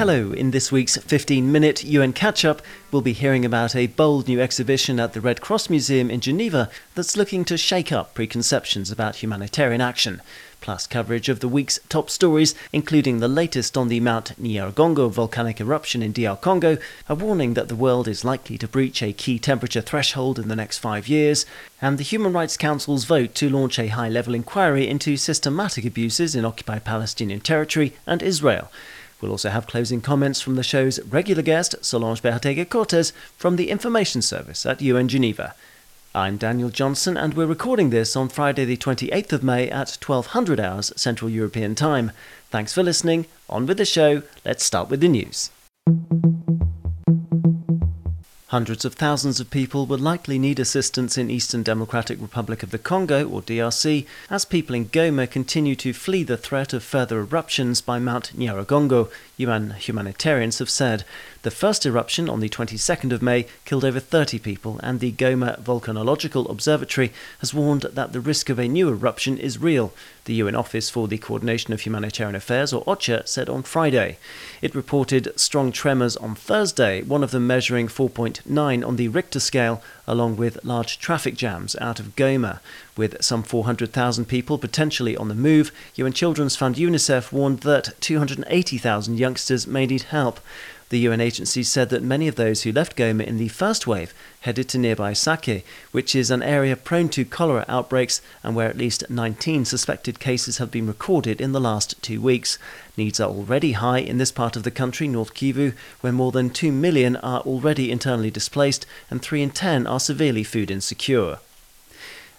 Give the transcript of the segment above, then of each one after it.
Hello, in this week's 15 minute UN catch up, we'll be hearing about a bold new exhibition at the Red Cross Museum in Geneva that's looking to shake up preconceptions about humanitarian action, plus coverage of the week's top stories, including the latest on the Mount Nyiragongo volcanic eruption in DR Congo, a warning that the world is likely to breach a key temperature threshold in the next five years, and the Human Rights Council's vote to launch a high level inquiry into systematic abuses in occupied Palestinian territory and Israel. We'll also have closing comments from the show's regular guest, Solange Behoteguy Cortez, from the Information Service at UN Geneva. I'm Daniel Johnson, and we're recording this on Friday, the 28th of May at 1200 hours Central European Time. Thanks for listening. On with the show. Let's start with the news. Hundreds of thousands of people will likely need assistance in Eastern Democratic Republic of the Congo, or DRC, as people in Goma continue to flee the threat of further eruptions by Mount Nyiragongo, UN humanitarians have said. The first eruption on the 22nd of May killed over 30 people, and the Goma Volcanological Observatory has warned that the risk of a new eruption is real, the UN Office for the Coordination of Humanitarian Affairs, or OCHA, said on Friday. It reported strong tremors on Thursday, one of them measuring 4.9 on the Richter scale, along with large traffic jams out of Goma. With some 400,000 people potentially on the move, UN Children's Fund UNICEF warned that 280,000 youngsters may need help. The UN agency said that many of those who left Goma in the first wave headed to nearby Sake, which is an area prone to cholera outbreaks and where at least 19 suspected cases have been recorded in the last two weeks. Needs are already high in this part of the country, North Kivu, where more than 2 million are already internally displaced and 3 in 10 are severely food insecure.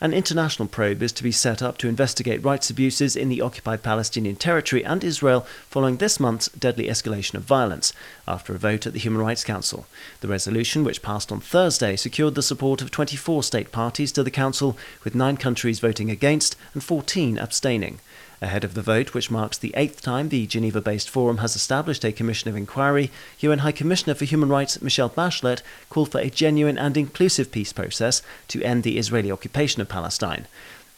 An international probe is to be set up to investigate rights abuses in the occupied Palestinian territory and Israel following this month's deadly escalation of violence, after a vote at the Human Rights Council. The resolution, which passed on Thursday, secured the support of 24 state parties to the Council, with nine countries voting against and 14 abstaining. Ahead of the vote, which marks the eighth time the Geneva based forum has established a commission of inquiry, UN High Commissioner for Human Rights Michelle Bachelet called for a genuine and inclusive peace process to end the Israeli occupation of Palestine.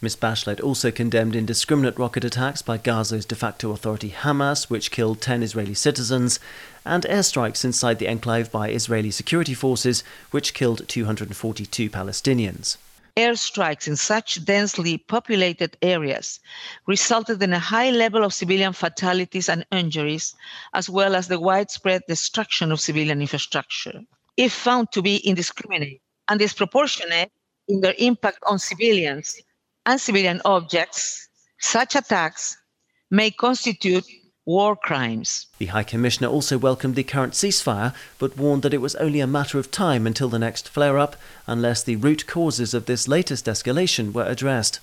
Ms. Bachelet also condemned indiscriminate rocket attacks by Gaza's de facto authority Hamas, which killed 10 Israeli citizens, and airstrikes inside the enclave by Israeli security forces, which killed 242 Palestinians airstrikes in such densely populated areas resulted in a high level of civilian fatalities and injuries, as well as the widespread destruction of civilian infrastructure. If found to be indiscriminate and disproportionate in their impact on civilians and civilian objects, such attacks may constitute war crimes. The High Commissioner also welcomed the current ceasefire, but warned that it was only a matter of time until the next flare up, unless the root causes of this latest escalation were addressed.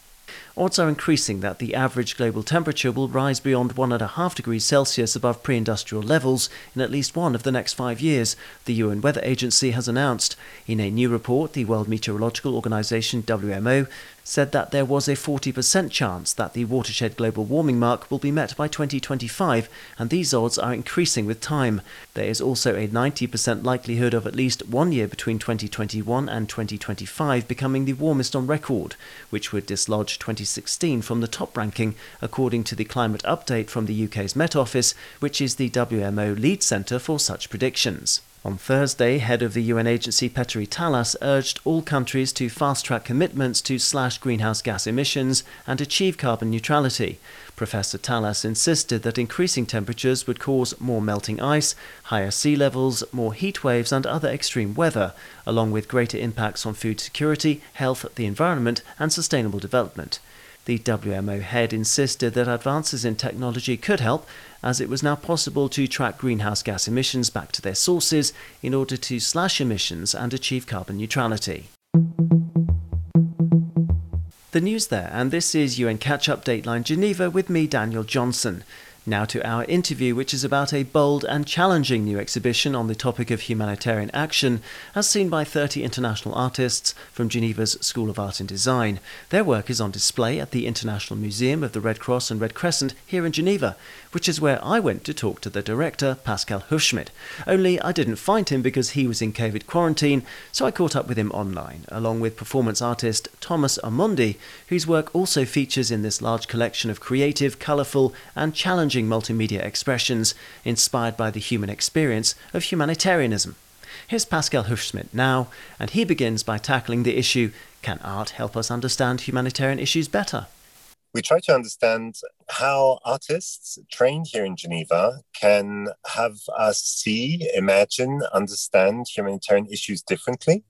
Odds are increasing that the average global temperature will rise beyond 1.5 degrees Celsius above pre industrial levels in at least one of the next five years, the UN Weather Agency has announced. In a new report, the World Meteorological Organization, WMO, said that there was a 40% chance that the watershed global warming mark will be met by 2025, and these odds are increasing with time. There is also a 90% likelihood of at least one year between 2021 and 2025 becoming the warmest on record, which would dislodge 2016 from the top ranking, according to the climate update from the UK's Met Office, which is the WMO lead centre for such predictions. On Thursday, head of the UN agency Petteri Taalas urged all countries to fast track commitments to slash greenhouse gas emissions and achieve carbon neutrality. Professor Taalas insisted that increasing temperatures would cause more melting ice, higher sea levels, more heat waves, and other extreme weather, along with greater impacts on food security, health, the environment, and sustainable development. The WMO head insisted that advances in technology could help, as it was now possible to track greenhouse gas emissions back to their sources in order to slash emissions and achieve carbon neutrality. The news there, and this is UN Catch Up Dateline Geneva with me, Daniel Johnson. Now to our interview, which is about a bold and challenging new exhibition on the topic of humanitarian action, as seen by 30 international artists from Geneva's School of Art and Design. Their work is on display at the International Museum of the Red Cross and Red Crescent here in Geneva, which is where I went to talk to the director, Pascal Hufschmid. Only I didn't find him because he was in COVID quarantine, so I caught up with him online, along with performance artist Thomas Amondi, whose work also features in this large collection of creative, colourful, and challenging challenging multimedia expressions inspired by the human experience of humanitarianism. Here's Pascal Hufschmid now, and he begins by tackling the issue can art help us understand humanitarian issues better? we try to understand how artists trained here in Geneva can have us see, imagine, understand humanitarian issues differently,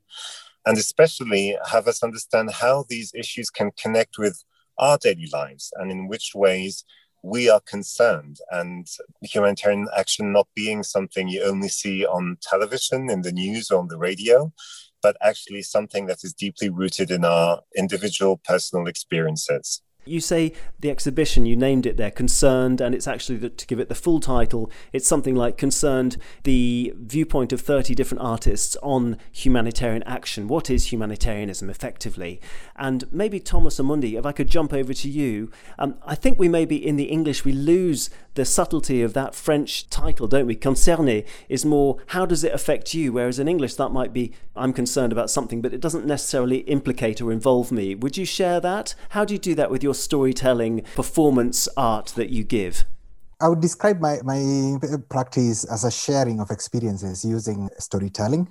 and especially have us understand how these issues can connect with our daily lives and in which ways we are concerned and humanitarian action not being something you only see on television, in the news, or on the radio, but actually something that is deeply rooted in our individual personal experiences. You say the exhibition, you named it there, Concerned, and it's actually, the, to give it the full title, it's something like Concerned, the viewpoint of 30 different artists on humanitarian action. What is humanitarianism effectively? And maybe Thomas Amondi, if I could jump over to you, um, I think we maybe in the English we lose the subtlety of that French title, don't we? Concerné is more, how does it affect you? Whereas in English that might be, I'm concerned about something, but it doesn't necessarily implicate or involve me. Would you share that? How do you do that with your storytelling performance art that you give? I would describe my, my practice as a sharing of experiences using storytelling.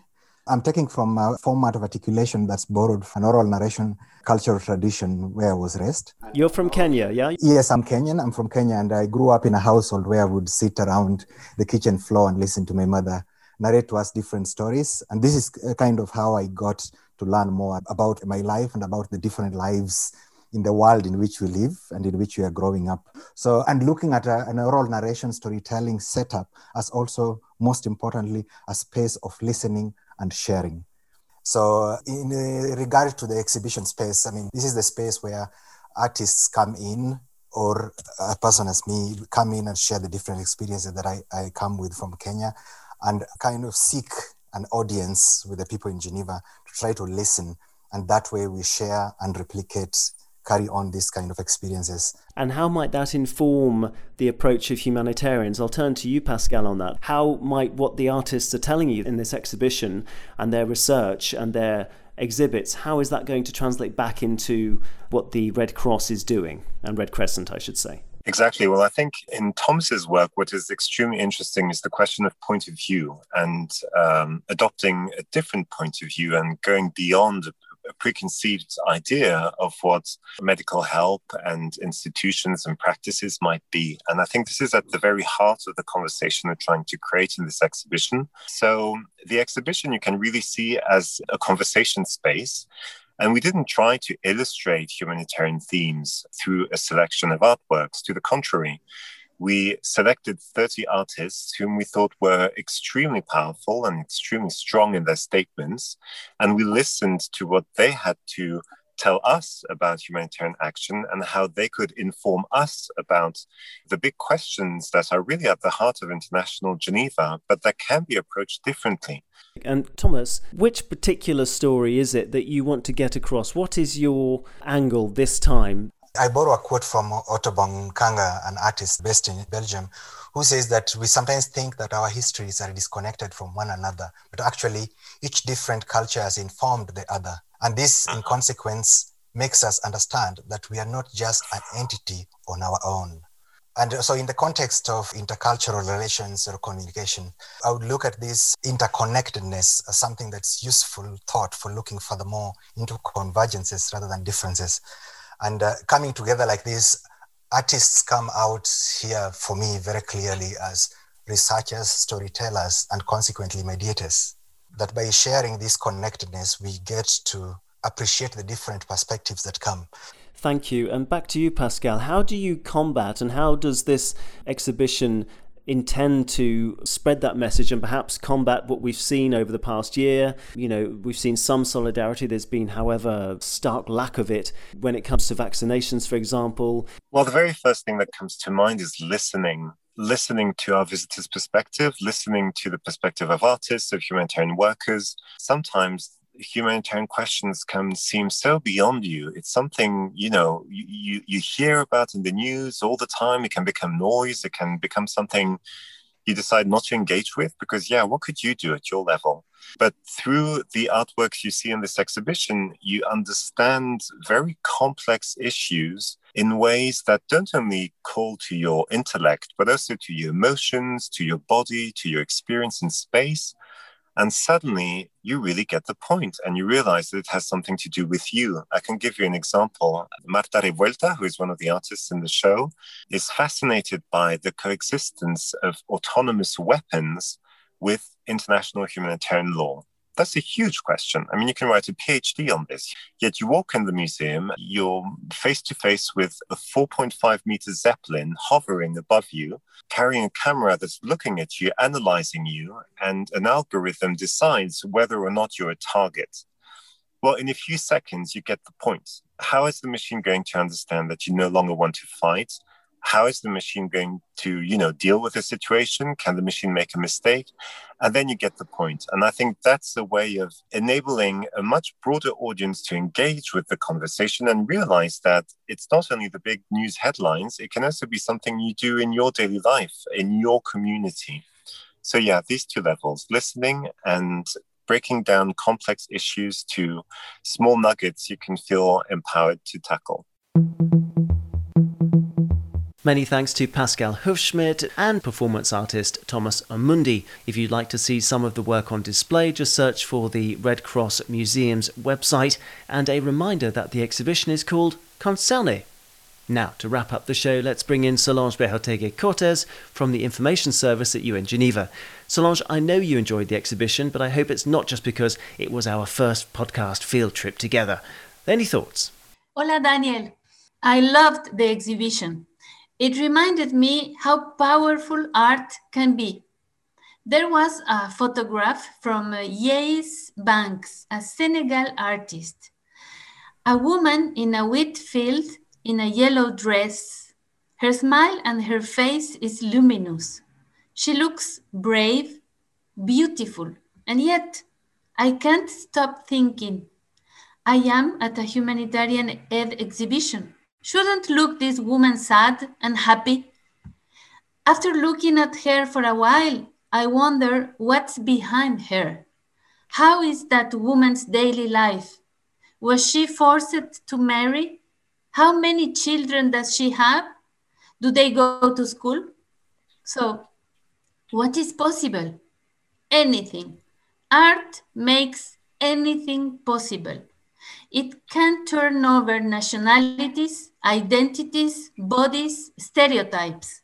I'm taking from a format of articulation that's borrowed from an oral narration cultural tradition where I was raised. You're from Kenya, yeah? Yes, I'm Kenyan. I'm from Kenya, and I grew up in a household where I would sit around the kitchen floor and listen to my mother narrate to us different stories. And this is kind of how I got to learn more about my life and about the different lives in the world in which we live and in which we are growing up. So, and looking at a, an oral narration storytelling setup as also, most importantly, a space of listening and sharing. So, in uh, regard to the exhibition space, I mean, this is the space where artists come in or a person as me come in and share the different experiences that I, I come with from Kenya and kind of seek an audience with the people in Geneva to try to listen. And that way we share and replicate carry on these kind of experiences. And how might that inform the approach of humanitarians? I'll turn to you, Pascal, on that. How might what the artists are telling you in this exhibition and their research and their exhibits, how is that going to translate back into what the Red Cross is doing, and Red Crescent, I should say? Exactly. Well, I think in Thomas's work, what is extremely interesting is the question of point of view and um, adopting a different point of view and going beyond a preconceived idea of what medical help and institutions and practices might be. And I think this is at the very heart of the conversation we're trying to create in this exhibition. So, the exhibition you can really see as a conversation space. And we didn't try to illustrate humanitarian themes through a selection of artworks. To the contrary, we selected 30 artists whom we thought were extremely powerful and extremely strong in their statements. And we listened to what they had to tell us about humanitarian action and how they could inform us about the big questions that are really at the heart of international Geneva, but that can be approached differently. And Thomas, which particular story is it that you want to get across? What is your angle this time? I borrow a quote from Otobong Nkanga, an artist based in Belgium, who says that we sometimes think that our histories are disconnected from one another, but actually each different culture has informed the other. And this, in consequence, makes us understand that we are not just an entity on our own. And so, in the context of intercultural relations or communication, I would look at this interconnectedness as something that's useful thought for looking furthermore into convergences rather than differences. And uh, coming together like this, artists come out here for me very clearly as researchers, storytellers, and consequently mediators. That by sharing this connectedness, we get to appreciate the different perspectives that come. Thank you. And back to you, Pascal. How do you combat and how does this exhibition intend to spread that message and perhaps combat what we've seen over the past year. You know, we've seen some solidarity. There's been, however, stark lack of it when it comes to vaccinations, for example. Well, the very first thing that comes to mind is listening. Listening to our visitors' perspective, listening to the perspective of artists, of humanitarian workers. Sometimes humanitarian questions can seem so beyond you. It's something, you know, you, you hear about in the news all the time. It can become noise. It can become something you decide not to engage with because, yeah, what could you do at your level? But through the artworks you see in this exhibition, you understand very complex issues in ways that don't only call to your intellect, but also to your emotions, to your body, to your experience in space. And suddenly you really get the point and you realize that it has something to do with you. I can give you an example. Marta Revuelta, who is one of the artists in the show, is fascinated by the coexistence of autonomous weapons with international humanitarian law. That's a huge question. I mean, you can write a PhD on this. Yet you walk in the museum, you're face to face with a 4.5 meter Zeppelin hovering above you, carrying a camera that's looking at you, analyzing you, and an algorithm decides whether or not you're a target. Well, in a few seconds, you get the point. How is the machine going to understand that you no longer want to fight? How is the machine going to you know deal with the situation? Can the machine make a mistake? And then you get the point. And i think that's a way of enabling a much broader audience to engage with the conversation and realize that it's not only the big news headlines it can also be something you do in your daily life in your community. So yeah these two levels listening and breaking down complex issues to small nuggets you can feel empowered to tackle Many thanks to Pascal Hufschmid and performance artist Thomas Amondi. If you'd like to see some of the work on display, just search for the Red Cross Museum's website. And a reminder that the exhibition is called Concerne. Now, to wrap up the show, let's bring in Solange Behoteguy Cortez from the Information Service at UN Geneva. Solange, I know you enjoyed the exhibition, but I hope it's not just because it was our first podcast field trip together. Any thoughts? Hola, Daniel. I loved the exhibition. It reminded me how powerful art can be. There was a photograph from uh, Yace Banks, a Senegal artist. A woman in a wheat field in a yellow dress. Her smile and her face is luminous. She looks brave, beautiful, and yet I can't stop thinking. I am at a humanitarian aid exhibition. Shouldn't look this woman sad and happy? After looking at her for a while, I wonder what's behind her. How is that woman's daily life? Was she forced to marry? How many children does she have? Do they go to school? So, what is possible? Anything. Art makes anything possible. It can turn over nationalities, identities, bodies, stereotypes.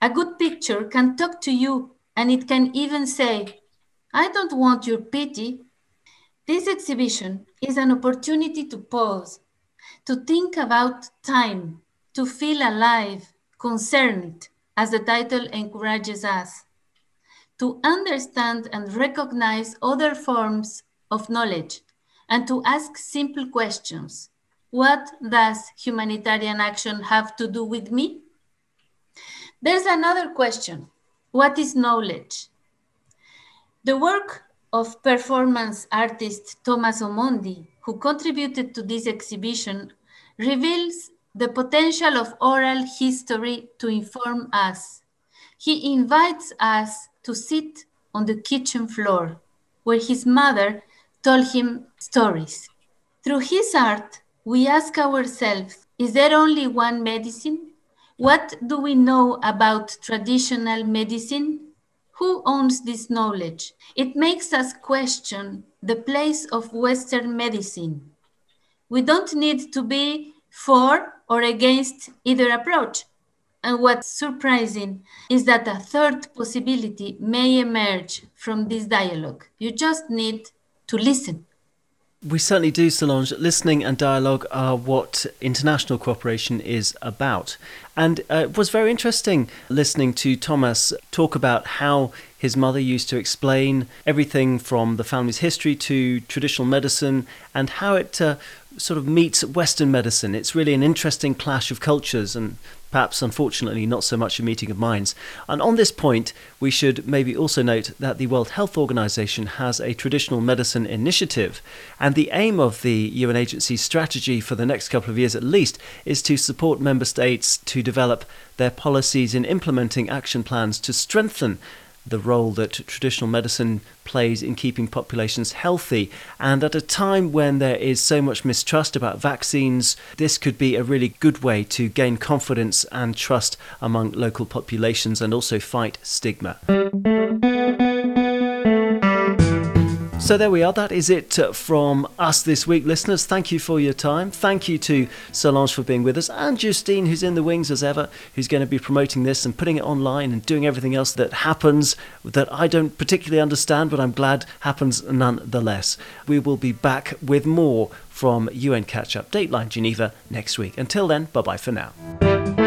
A good picture can talk to you and it can even say, I don't want your pity. This exhibition is an opportunity to pause, to think about time, to feel alive, concerned, as the title encourages us, to understand and recognize other forms of knowledge, and to ask simple questions. What does humanitarian action have to do with me? There's another question. What is knowledge? The work of performance artist Thomas Amondi, who contributed to this exhibition, reveals the potential of oral history to inform us. He invites us to sit on the kitchen floor, where his mother told him stories. Through his art, we ask ourselves is there only one medicine? What do we know about traditional medicine? Who owns this knowledge? It makes us question the place of Western medicine. We don't need to be for or against either approach. And what's surprising is that a third possibility may emerge from this dialogue. You just need to listen. We certainly do, Solange. Listening and dialogue are what international cooperation is about. And uh, it was very interesting listening to Thomas talk about how his mother used to explain everything from the family's history to traditional medicine and how it uh, sort of meets Western medicine. It's really an interesting clash of cultures and perhaps unfortunately not so much a meeting of minds. And on this point, we should maybe also note that the World Health Organization has a traditional medicine initiative, and the aim of the UN agency's strategy for the next couple of years at least is to support member states to develop their policies in implementing action plans to strengthen the role that traditional medicine plays in keeping populations healthy. And at a time when there is so much mistrust about vaccines, this could be a really good way to gain confidence and trust among local populations and also fight stigma. So there we are. That is it uh, from us this week, listeners. Thank you for your time. Thank you to Solange for being with us and Justine, who's in the wings as ever, who's going to be promoting this and putting it online and doing everything else that happens that I don't particularly understand, but I'm glad happens nonetheless. We will be back with more from UN Catch Up Dateline Geneva next week. Until then, bye bye for now.